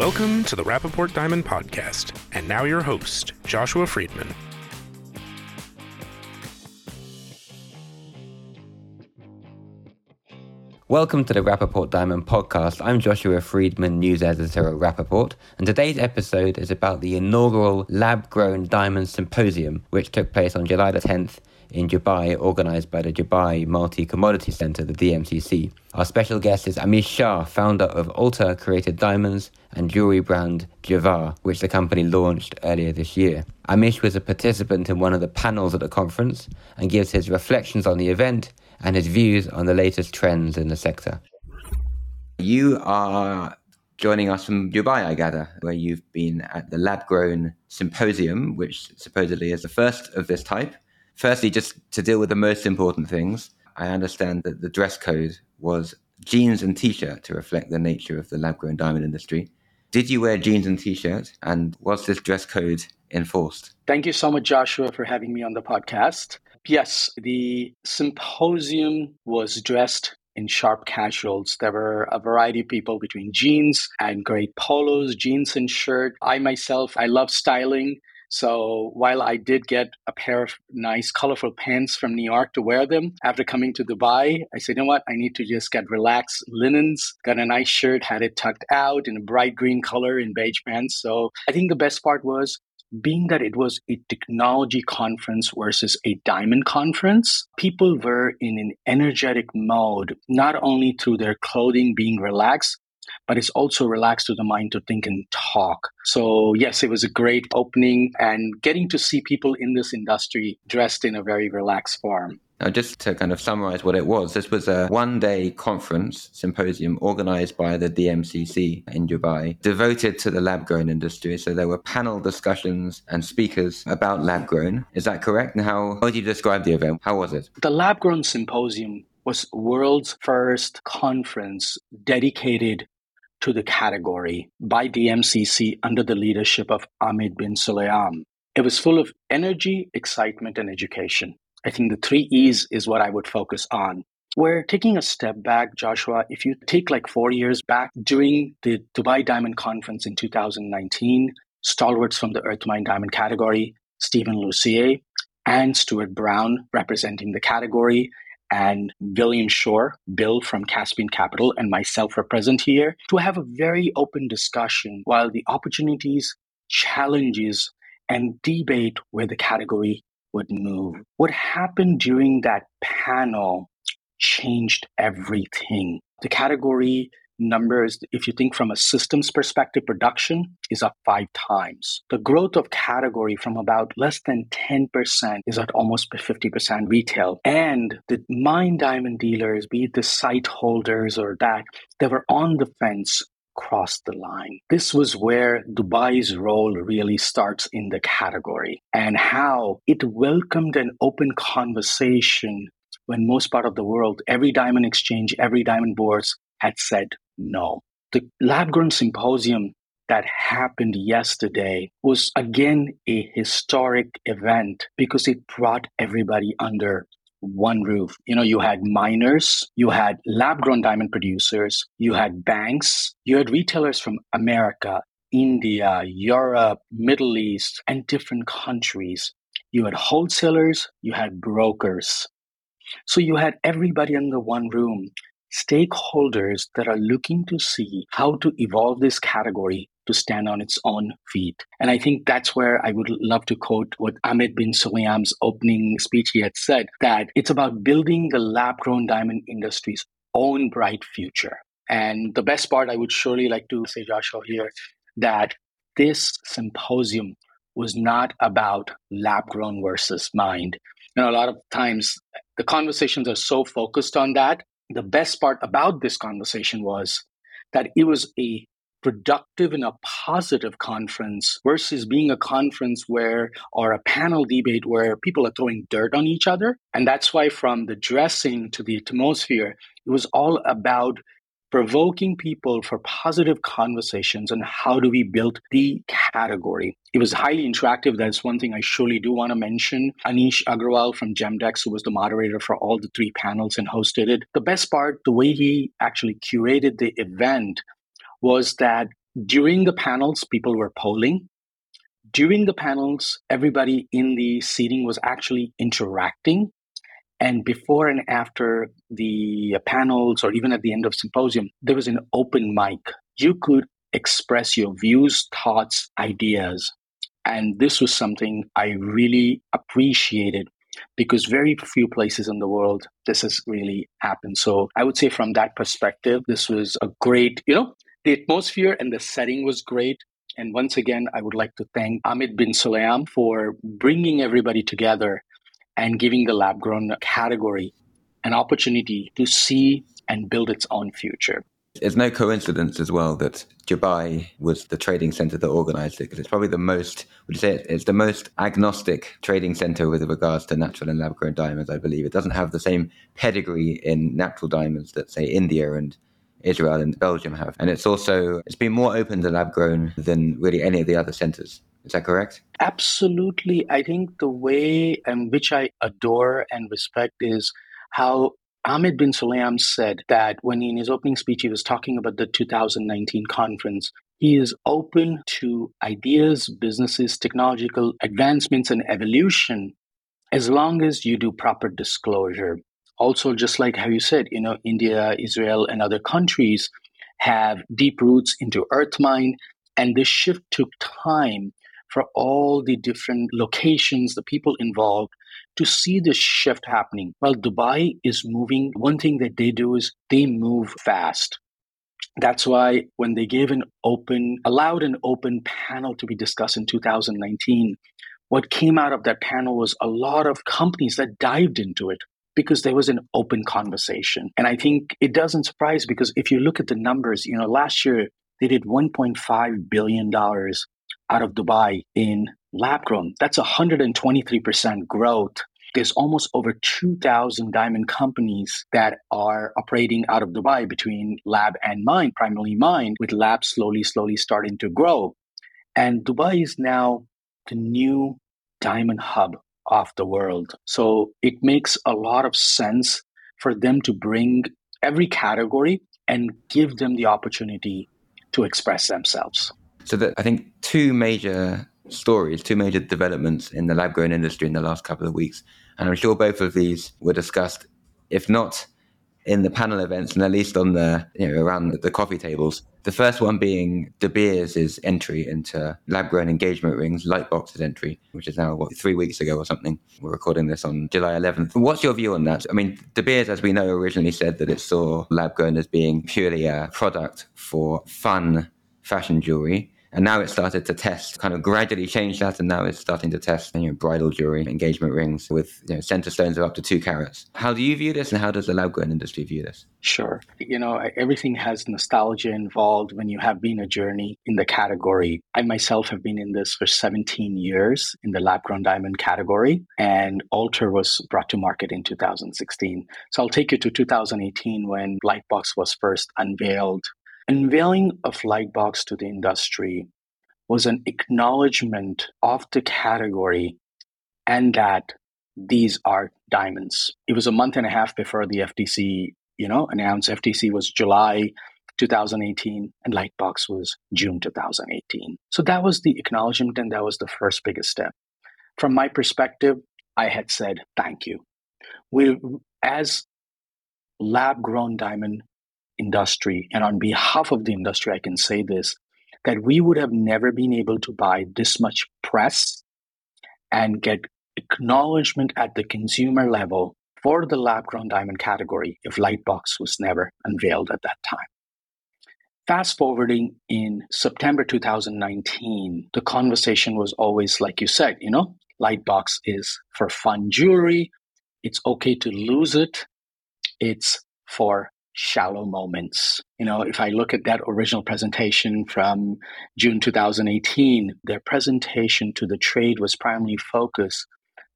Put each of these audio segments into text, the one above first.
Welcome to the Rapaport Diamond Podcast. And now your host, Joshua Friedman. Welcome to the Rapaport Diamond Podcast. I'm Joshua Friedman, news editor at Rapaport, and today's episode is about the inaugural lab grown diamond symposium, which took place on July the 10th in Dubai, organized by the Dubai Multi Commodity Center, the DMCC. Our special guest is Amish Shah, founder of Altr Created Diamonds and jewelry brand Jawar, which the company launched earlier this year. Amish was a participant in one of the panels at the conference and gives his reflections on the event and his views on the latest trends in the sector. You are joining us from Dubai, I gather, where you've been at the lab grown symposium, which supposedly is the first of this type. Firstly, just to deal with the most important things, I understand that the dress code was jeans and t shirt to reflect the nature of the lab grown diamond industry. Did you wear jeans and t shirt? And was this dress code enforced? Thank you so much, Joshua, for having me on the podcast. Yes, the symposium was dressed in sharp casuals. There were a variety of people between jeans and great polos, jeans and shirt. I myself, I love styling. So while I did get a pair of nice, colorful pants from New York to wear them after coming to Dubai, I said, you know what? I need to just get relaxed linens. Got a nice shirt, had it tucked out in a bright green color in beige pants. So I think the best part was being that it was a technology conference versus a diamond conference, people were in an energetic mode, not only through their clothing being relaxed, but it's also relaxed to the mind to think and talk. So, yes, it was a great opening and getting to see people in this industry dressed in a very relaxed form. Now, just to kind of summarize what it was, this was a one day conference symposium organized by the DMCC in Dubai, devoted to the lab grown industry. So there were panel discussions and speakers about lab grown. Is that correct? And how, how would you describe the event? How was it? The lab grown symposium was world's first conference dedicated to the category by DMCC under the leadership of Ahmed bin Sulayem. It was full of energy, excitement, and education. I think the three E's is what I would focus on. We're taking a step back, Joshua. If you take like four years back during the Dubai Diamond Conference in 2019, stalwarts from the Earthmine Diamond category, Stephen Lussier and Stuart Brown representing the category, and William Shore, Bill from Caspian Capital, and myself are present here to have a very open discussion while the opportunities, challenges, and debate where the category would move. What happened during that panel changed everything. The category numbers, if you think from a systems perspective, production is up five times. The growth of category from about less than 10% is at almost 50% retail. And the mine diamond dealers, be it the sightholders or that, they were on the fence crossed the line. This was where Dubai's role really starts in the category and how it welcomed an open conversation when most part of the world, every diamond exchange, every diamond boards had said no. The lab grown symposium that happened yesterday was again a historic event because it brought everybody under one roof. You know, you had miners, you had lab grown diamond producers, you had banks, you had retailers from America, India, Europe, Middle East, and different countries. You had wholesalers, you had brokers. So you had everybody the one room, stakeholders that are looking to see how to evolve this category to stand on its own feet. And I think that's where I would love to quote what Ahmed bin Sulayem's opening speech he had said that it's about building the lab grown diamond industry's own bright future. And the best part I would surely like to say, Joshua, here, that this symposium was not about lab grown versus mined. You know, a lot of times the conversations are so focused on that. The best part about this conversation was that it was a productive and a positive conference versus being a conference where or a panel debate where people are throwing dirt on each other. And that's why from the dressing to the atmosphere it was all about provoking people for positive conversations on how do we build the category. It was highly interactive. That's one thing I surely do want to mention. Anish Agrawal from Gemdex, who was the moderator for all the three panels and hosted it. The best part, the way he actually curated the event was that During the panels, people were polling. During the panels, everybody in the seating was actually interacting. And before and after the panels, or even at the end of symposium, there was an open mic. You could express your views, thoughts, ideas. And this was something I really appreciated because very few places in the world this has really happened. So I would say from that perspective, this was a great, you know, the atmosphere and the setting was great. And once again, I would like to thank Ahmed bin Sulayem for bringing everybody together and giving the lab grown category an opportunity to see and build its own future. It's no coincidence as well that Dubai was the trading center that organized it because it's probably the most, would you say it's the most agnostic trading center with regards to natural and lab grown diamonds, I believe. It doesn't have the same pedigree in natural diamonds that, say, India and Israel and Belgium have. And it's also, it's been more open to lab grown than really any of the other centers. Is that correct? Absolutely. I think the way in which I adore and respect is how Ahmed bin Sulayem said that when in his opening speech he was talking about the 2019 conference, he is open to ideas, businesses, technological advancements, and evolution as long as you do proper disclosure. Also, just like how you said, you know, India, Israel, and other countries have deep roots into earth mine, and this shift took time for all the different locations, the people involved to see this shift happening. Well, Dubai is moving. One thing that they do is they move fast. That's why when they gave an open, allowed an open panel to be discussed in 2019, what came out of that panel was a lot of companies that dived into it because there was an open conversation. And I think it doesn't surprise because if you look at the numbers, you know, last year they did $1.5 billion out of Dubai in lab grown. That's 123% growth. There's almost over 2,000 diamond companies that are operating out of Dubai between lab and mine, primarily mine, with lab slowly, slowly starting to grow. And Dubai is now the new diamond hub of the world. So it makes a lot of sense for them to bring every category and give them the opportunity to express themselves. So that I think two major stories, two major developments in the lab grown industry in the last couple of weeks. And I'm sure both of these were discussed, if not in the panel events and at least on the you know around the coffee tables. The first one being De Beers' entry into lab grown engagement rings, Lightbox's entry, which is now what three weeks ago or something. We're recording this on July 11th. What's your view on that? I mean, De Beers, as we know, originally said that it saw lab grown as being purely a product for fun fashion jewelry. And now it started to test, kind of gradually change that, and now it's starting to test you know, bridal jewelry, engagement rings with you know, center stones of up to two carats. How do you view this, and how does the lab grown industry view this? Sure. You know, everything has nostalgia involved when you have been a journey in the category. I myself have been in this for 17 years in the lab grown diamond category, and Altr was brought to market in 2016. So I'll take you to 2018 when Lightbox was first unveiled Unveiling of Lightbox to the industry was an acknowledgement of the category and that these are diamonds. It was a month and a half before the FTC, you know, announced FTC was July 2018 and Lightbox was June 2018. So that was the acknowledgement and that was the first biggest step. From my perspective, I had said thank you. We as lab grown diamond industry, and on behalf of the industry, I can say this that we would have never been able to buy this much press and get acknowledgement at the consumer level for the lab grown diamond category if Lightbox was never unveiled at that time. Fast forwarding in September 2019, the conversation was always like you said, you know, Lightbox is for fun jewelry. It's okay to lose it. It's for shallow moments. You know, if I look at that original presentation from June 2018, their presentation to the trade was primarily focused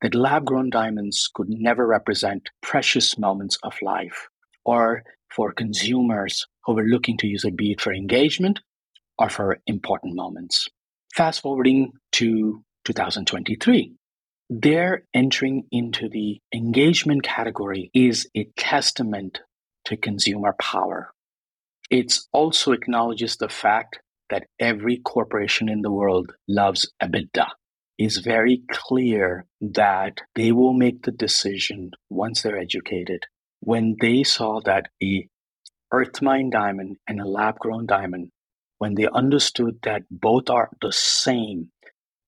that lab grown diamonds could never represent precious moments of life or for consumers who were looking to use it, be it for engagement or for important moments. Fast forwarding to 2023, their entering into the engagement category is a testament to consumer power. It also acknowledges the fact that every corporation in the world loves EBITDA is very clear that they will make the decision once they're educated. When they saw that a earth mine diamond and a lab grown diamond, when they understood that both are the same,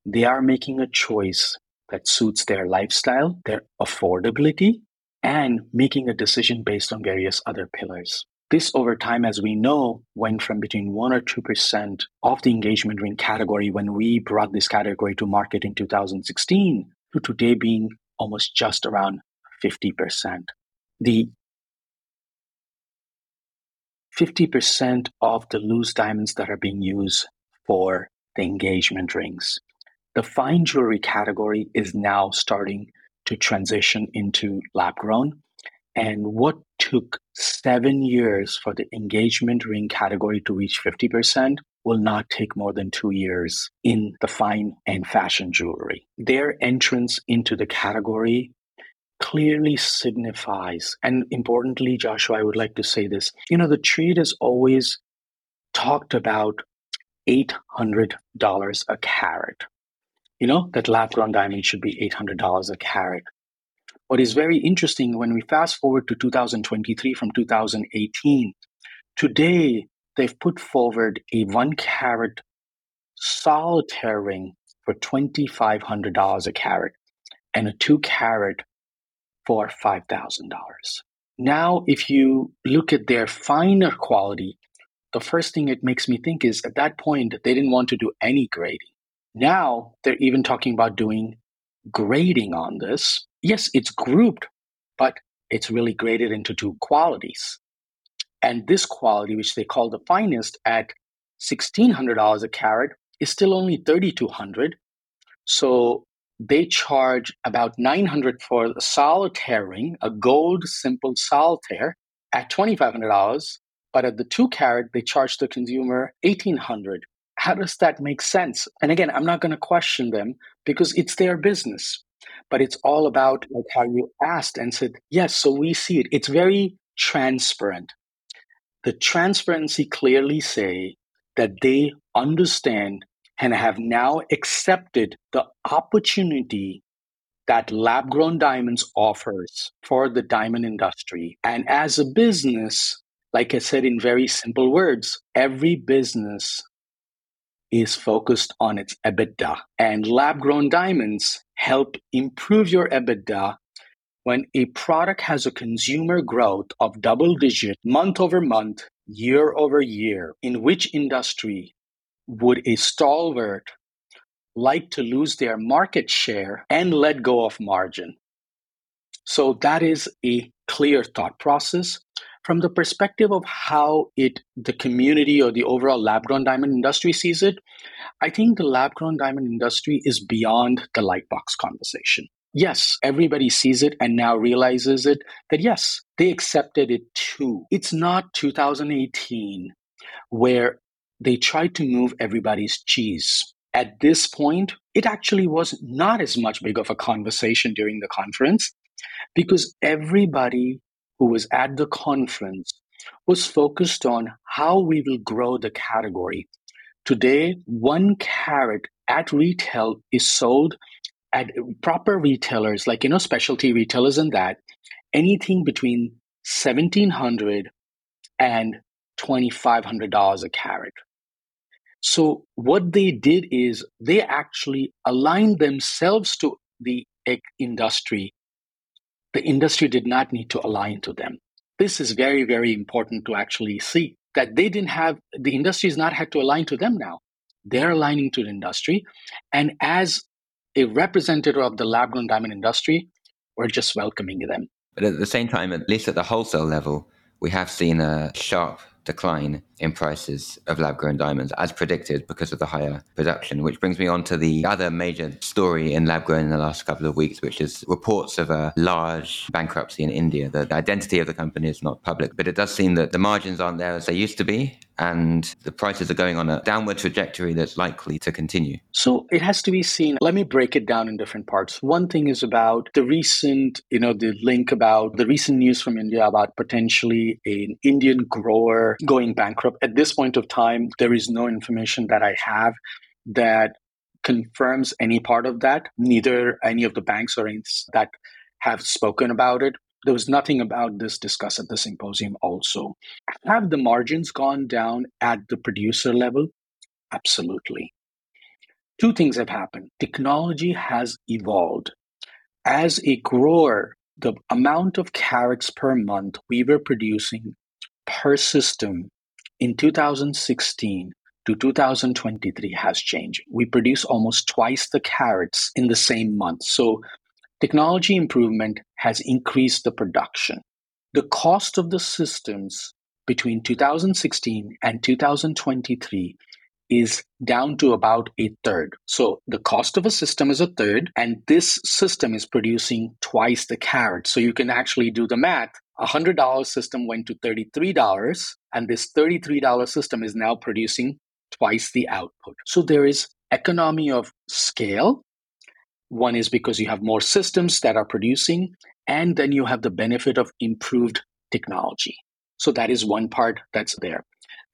they are making a choice that suits their lifestyle, their affordability, and making a decision based on various other pillars. This over time, as we know, went from between 1 or 2% of the engagement ring category when we brought this category to market in 2016 to today being almost just around 50%. The 50% of the loose diamonds that are being used for the engagement rings. The fine jewelry category is now starting to transition into lab grown. And what took seven years for the engagement ring category to reach 50% will not take more than two years in the fine and fashion jewelry. Their entrance into the category clearly signifies, and importantly, Joshua, I would like to say this you know, the trade has always talked about $800 a carat. You know, that lab grown diamond should be $800 a carat. What is very interesting when we fast forward to 2023 from 2018, today they've put forward a one carat solitaire ring for $2,500 a carat and a two carat for $5,000. Now, if you look at their finer quality, the first thing it makes me think is at that point, they didn't want to do any grading. Now they're even talking about doing grading on this yes, it's grouped, but it's really graded into two qualities. And this quality, which they call the finest at $1,600 a carat, is still only 3200 So they charge about 900 for a solitaire ring, a gold simple solitaire, at $2,500. But at the two carat, they charge the consumer 1800 How does that make sense? And again, I'm not going to question them because it's their business but it's all about like how you asked and said yes so we see it. It's very transparent. The transparency clearly say that they understand and have now accepted the opportunity that lab grown diamonds offers for the diamond industry. And as a business like i said in very simple words every business is focused on its EBITDA. And lab grown diamonds help improve your EBITDA when a product has a consumer growth of double digit month over month, year over year. In which industry would a stalwart like to lose their market share and let go of margin? So that is a clear thought process from the perspective of how it the community or the overall lab grown diamond industry sees it i think the lab grown diamond industry is beyond the lightbox conversation. Yes everybody sees it and now realizes it that yes they accepted it too. It's not 2018 where they tried to move everybody's cheese. At this point it actually was not as much big of a conversation during the conference because everybody who was at the conference was focused on how we will grow the category. Today, one carat at retail is sold at proper retailers, like you know, specialty retailers and that, anything between seventeen hundred and twenty five hundred dollars a carat. So what they did is they actually aligned themselves to the egg industry the industry did not need to align to them. This is very, very important to actually see that they didn't have, the industry has not had to align to them now. They're aligning to the industry. And as a representative of the lab grown diamond industry, we're just welcoming them. But at the same time, at least at the wholesale level, we have seen a sharp decline in prices of lab grown diamonds as predicted because of the higher production, which brings me on to the other major story in lab grown in the last couple of weeks, which is reports of a large bankruptcy in India. The, identity of the company is not public, but it does seem that the margins aren't there as they used to be and the prices are going on a downward trajectory that's likely to continue. So it has to be seen. Let me break it down in different parts. One thing is about the recent, you know, the link about the recent news from India about potentially an Indian grower going bankrupt At this point of time, there is no information that I have that confirms any part of that. Neither any of the banks or that have spoken about it. There was nothing about this discussed at the symposium, also. Have the margins gone down at the producer level? Absolutely. Two things have happened. Technology has evolved. As a grower, the amount of carats per month we were producing per system in 2016 to 2023 has changed. We produce almost twice the carats in the same month. So technology improvement has increased the production. The cost of the systems between 2016 and 2023 is down to about a third. So the cost of a system is a third, and this system is producing twice the carat. So you can actually do the math. A $100 system went to $33, and this $33 system is now producing twice the output. So there is economy of scale. One is because you have more systems that are producing, and then you have the benefit of improved technology. So that is one part that's there.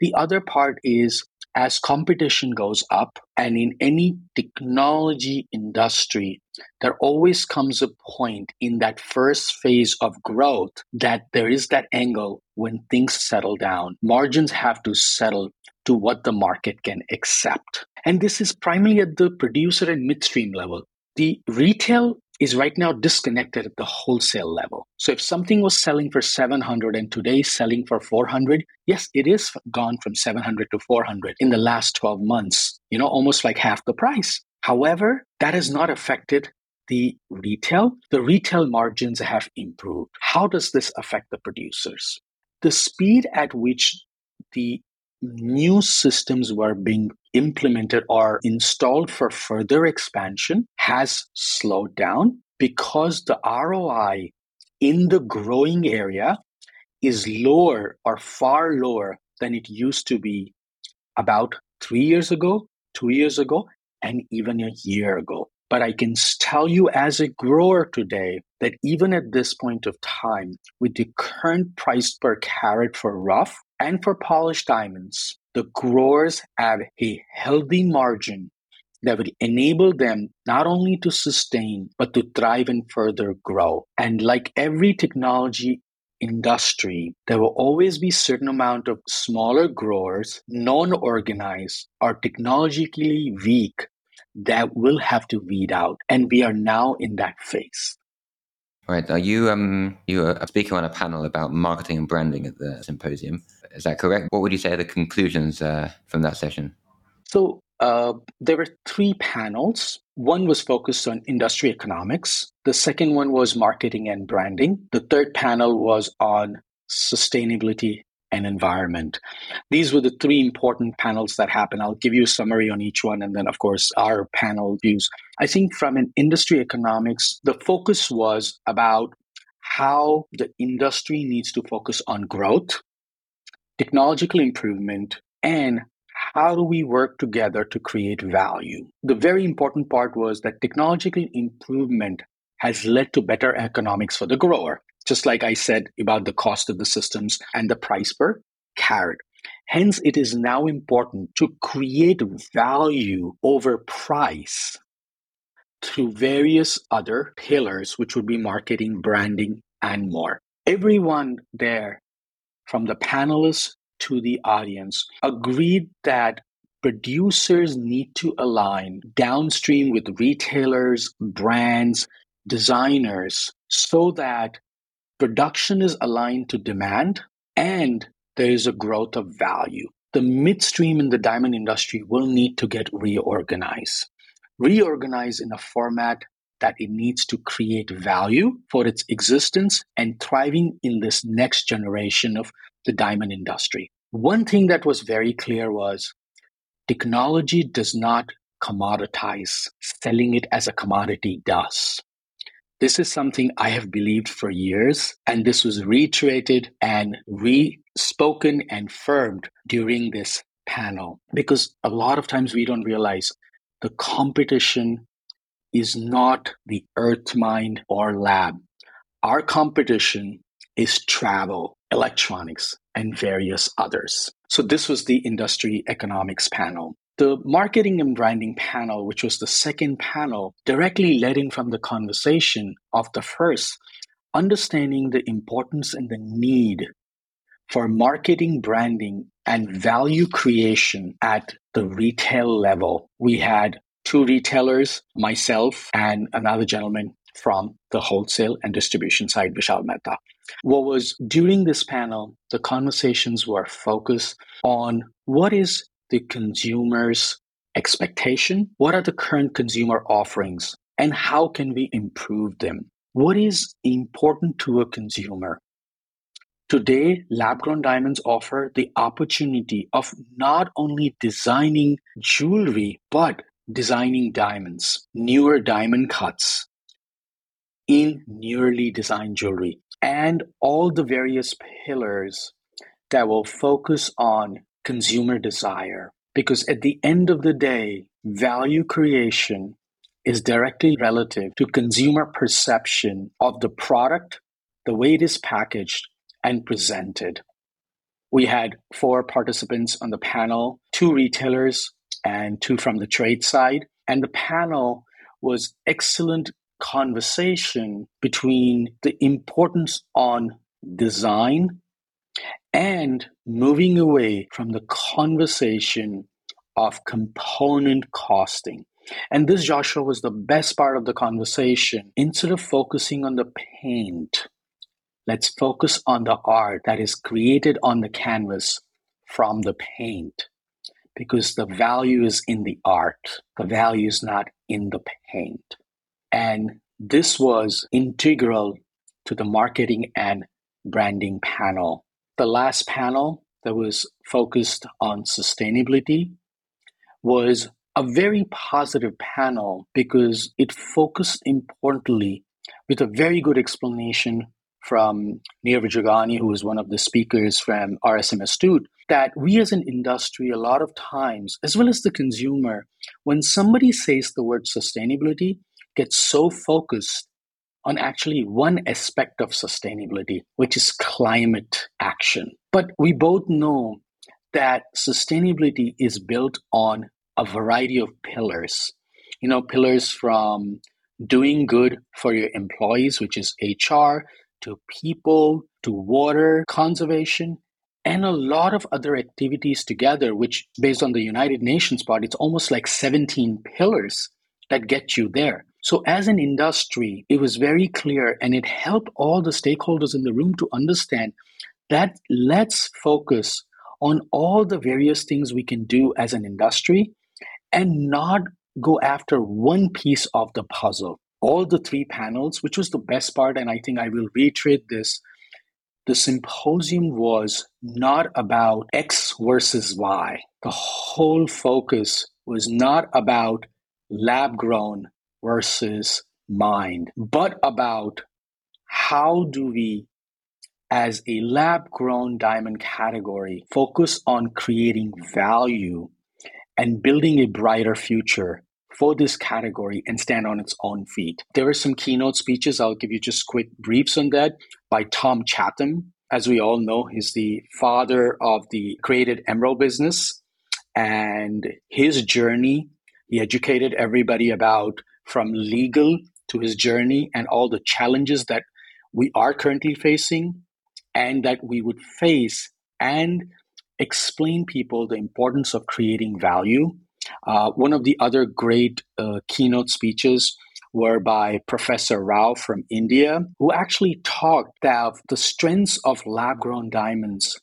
The other part is as competition goes up, and in any technology industry, there always comes a point in that first phase of growth that there is that angle when things settle down. Margins have to settle to what the market can accept. And this is primarily at the producer and midstream level. The retail is right now disconnected at the wholesale level. So if something was selling for 700 and today is selling for 400, yes, it is gone from 700 to 400 in the last 12 months, you know, almost like half the price. However, that has not affected the retail. The retail margins have improved. How does this affect the producers? The speed at which the new systems were being implemented or installed for further expansion has slowed down because the ROI in the growing area is lower or far lower than it used to be about three years ago, two years ago, and even a year ago. But I can tell you as a grower today that even at this point of time, with the current price per carat for rough and for polished diamonds, the growers have a healthy margin that would enable them not only to sustain, but to thrive and further grow. And like every technology industry, there will always be certain amount of smaller growers, non-organized or technologically weak that will have to weed out. And we are now in that phase. Right. Are you um you are speaking on a panel about marketing and branding at the symposium? Is that correct? What would you say are the conclusions uh, from that session? So uh, there were three panels. One was focused on industry economics. The second one was marketing and branding. The third panel was on sustainability and environment. These were the three important panels that happened. I'll give you a summary on each one and then, of course, our panel views. I think from an industry economics, the focus was about how the industry needs to focus on growth, technological improvement, and how do we work together to create value? The very important part was that technological improvement has led to better economics for the grower, just like I said about the cost of the systems and the price per carat. Hence, it is now important to create value over price through various other pillars, which would be marketing, branding, and more. Everyone there, from the panelists to the audience agreed that producers need to align downstream with retailers, brands, designers, so that production is aligned to demand and there is a growth of value. The midstream in the diamond industry will need to get reorganized. Reorganized in a format that it needs to create value for its existence and thriving in this next generation of the diamond industry. One thing that was very clear was technology does not commoditize, selling it as a commodity does. This is something I have believed for years, and this was reiterated and re spoken and firmed during this panel because a lot of times we don't realize the competition is not the earth mine or lab. Our competition is travel, electronics, and various others. So, this was the industry economics panel. The marketing and branding panel, which was the second panel, directly led in from the conversation of the first, understanding the importance and the need for marketing, branding, and value creation at the retail level. We had two retailers, myself and another gentleman from the wholesale and distribution side, Vishal Mehta. What was during this panel, the conversations were focused on what is the consumer's expectation, what are the current consumer offerings, and how can we improve them? What is important to a consumer? Today, lab grown diamonds offer the opportunity of not only designing jewelry, but designing diamonds, newer diamond cuts in newly designed jewelry, and all the various pillars that will focus on consumer desire. Because at the end of the day, value creation is directly relative to consumer perception of the product, the way it is packaged and presented. We had four participants on the panel, two retailers and two from the trade side. And the panel was excellent conversation between the importance on design and moving away from the conversation of component costing. And this, Joshua, was the best part of the conversation. Instead of focusing on the paint, let's focus on the art that is created on the canvas from the paint because the value is in the art, the value is not in the paint. And this was integral to the marketing and branding panel. The last panel that was focused on sustainability was a very positive panel because it focused importantly with a very good explanation from Nir Vijayagani, who was one of the speakers from RSM Astute, that we as an industry, a lot of times, as well as the consumer, when somebody says the word sustainability, get so focused on actually one aspect of sustainability, which is climate action. But we both know that sustainability is built on a variety of pillars. You know, pillars from doing good for your employees, which is HR, to people, to water conservation, and a lot of other activities together, which, based on the United Nations part, it's almost like 17 pillars that get you there. So, as an industry, it was very clear and it helped all the stakeholders in the room to understand that let's focus on all the various things we can do as an industry and not go after one piece of the puzzle. All the three panels, which was the best part, and I think I will reiterate this the symposium was not about X versus Y. The whole focus was not about lab grown versus mind, but about how do we, as a lab grown diamond category, focus on creating value and building a brighter future for this category and stand on its own feet. There are some keynote speeches. I'll give you just quick briefs on that by Tom Chatham. As we all know, he's the father of the created emerald business and his journey. He educated everybody about from legal to his journey and all the challenges that we are currently facing and that we would face and explain people the importance of creating value. Uh, one of the other great uh, keynote speeches were by Professor Rao from India, who actually talked about the strengths of lab grown diamonds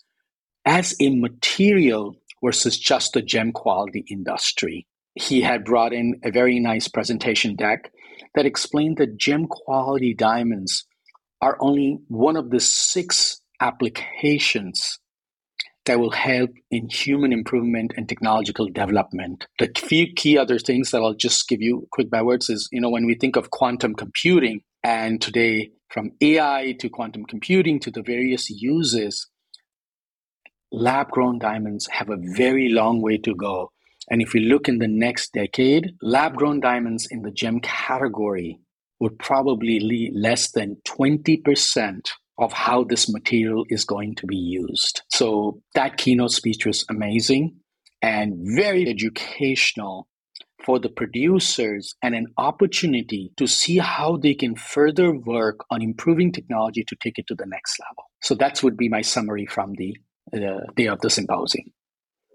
as a material versus just the gem quality industry. He had brought in a very nice presentation deck that explained that gem quality diamonds are only one of the six applications that will help in human improvement and technological development. The few key other things that I'll just give you quick bywords is, you know, when we think of quantum computing, and today from AI to quantum computing to the various uses, lab grown diamonds have a very long way to go. And if we look in the next decade, lab grown diamonds in the gem category would probably be less than 20% of how this material is going to be used. So that keynote speech was amazing and very educational for the producers and an opportunity to see how they can further work on improving technology to take it to the next level. So that would be my summary from the uh, day of the symposium.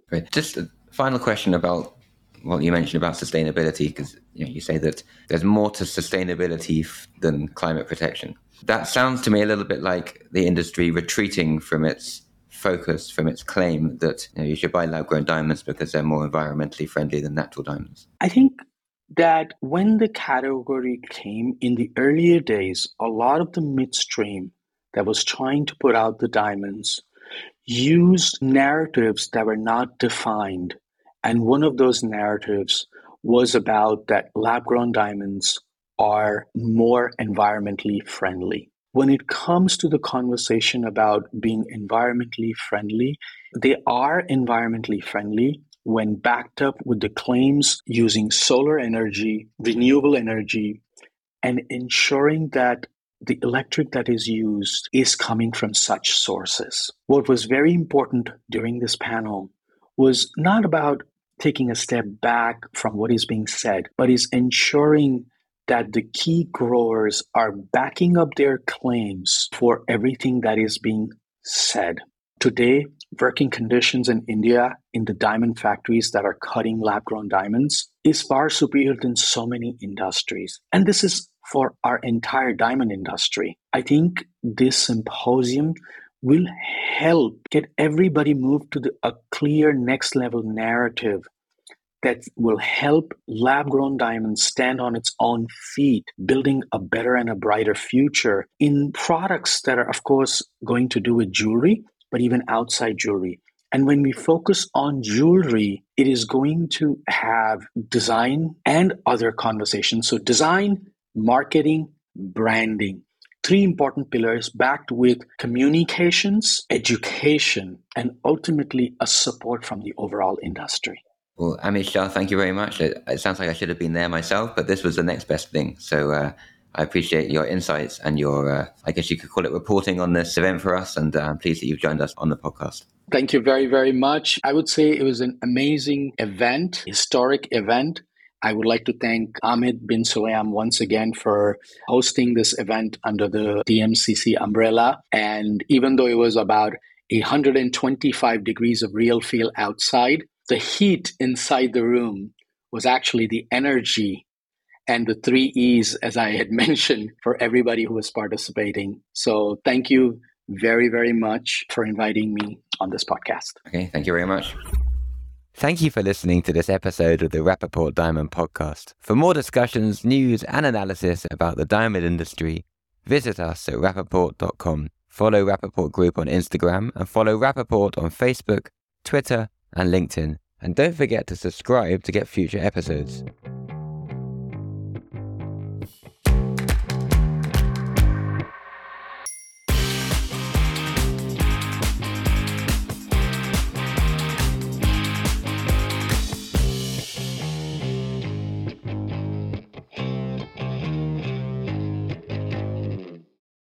Great. Just a final question about what you mentioned about sustainability, because you, know, you say that there's more to sustainability f- than climate protection. That sounds to me a little bit like the industry retreating from its focus, from its claim that you, know, you should buy lab grown diamonds because they're more environmentally friendly than natural diamonds. I think that when the category came in the earlier days, a lot of the midstream that was trying to put out the diamonds used narratives that were not defined. And one of those narratives was about that lab grown diamonds are more environmentally friendly. When it comes to the conversation about being environmentally friendly, they are environmentally friendly when backed up with the claims using solar energy, renewable energy, and ensuring that the electric that is used is coming from such sources. What was very important during this panel was not about taking a step back from what is being said, but is ensuring that the key growers are backing up their claims for everything that is being said. Today, working conditions in India in the diamond factories that are cutting lab grown diamonds is far superior than so many industries. And this is for our entire diamond industry. I think this symposium will help get everybody moved to the, a clear next level narrative that will help lab grown diamonds stand on its own feet, building a better and a brighter future in products that are, of course, going to do with jewelry, but even outside jewelry. And when we focus on jewelry, it is going to have design and other conversations. So, design, marketing, branding. Three important pillars backed with communications, education, and ultimately a support from the overall industry. Well, Amit Shah, thank you very much. It, it, sounds like I should have been there myself, but this was the next best thing. So uh, I appreciate your insights and your, uh, I guess you could call it reporting on this event for us. And uh, I'm pleased that you've joined us on the podcast. Thank you very, very much. I would say it was an amazing event, historic event. I would like to thank Ahmed bin Sulayem once again for hosting this event under the DMCC umbrella. And even though it was about 125 degrees of real feel outside, the heat inside the room was actually the energy and the three E's, as I had mentioned, for everybody who was participating. So thank you very, very much for inviting me on this podcast. Okay, thank you very much. Thank you for listening to this episode of the Rapaport Diamond Podcast. For more discussions, news, and analysis about the diamond industry, visit us at rapaport.com. Follow Rapaport Group on Instagram and follow Rapaport on Facebook, Twitter, and LinkedIn. And don't forget to subscribe to get future episodes.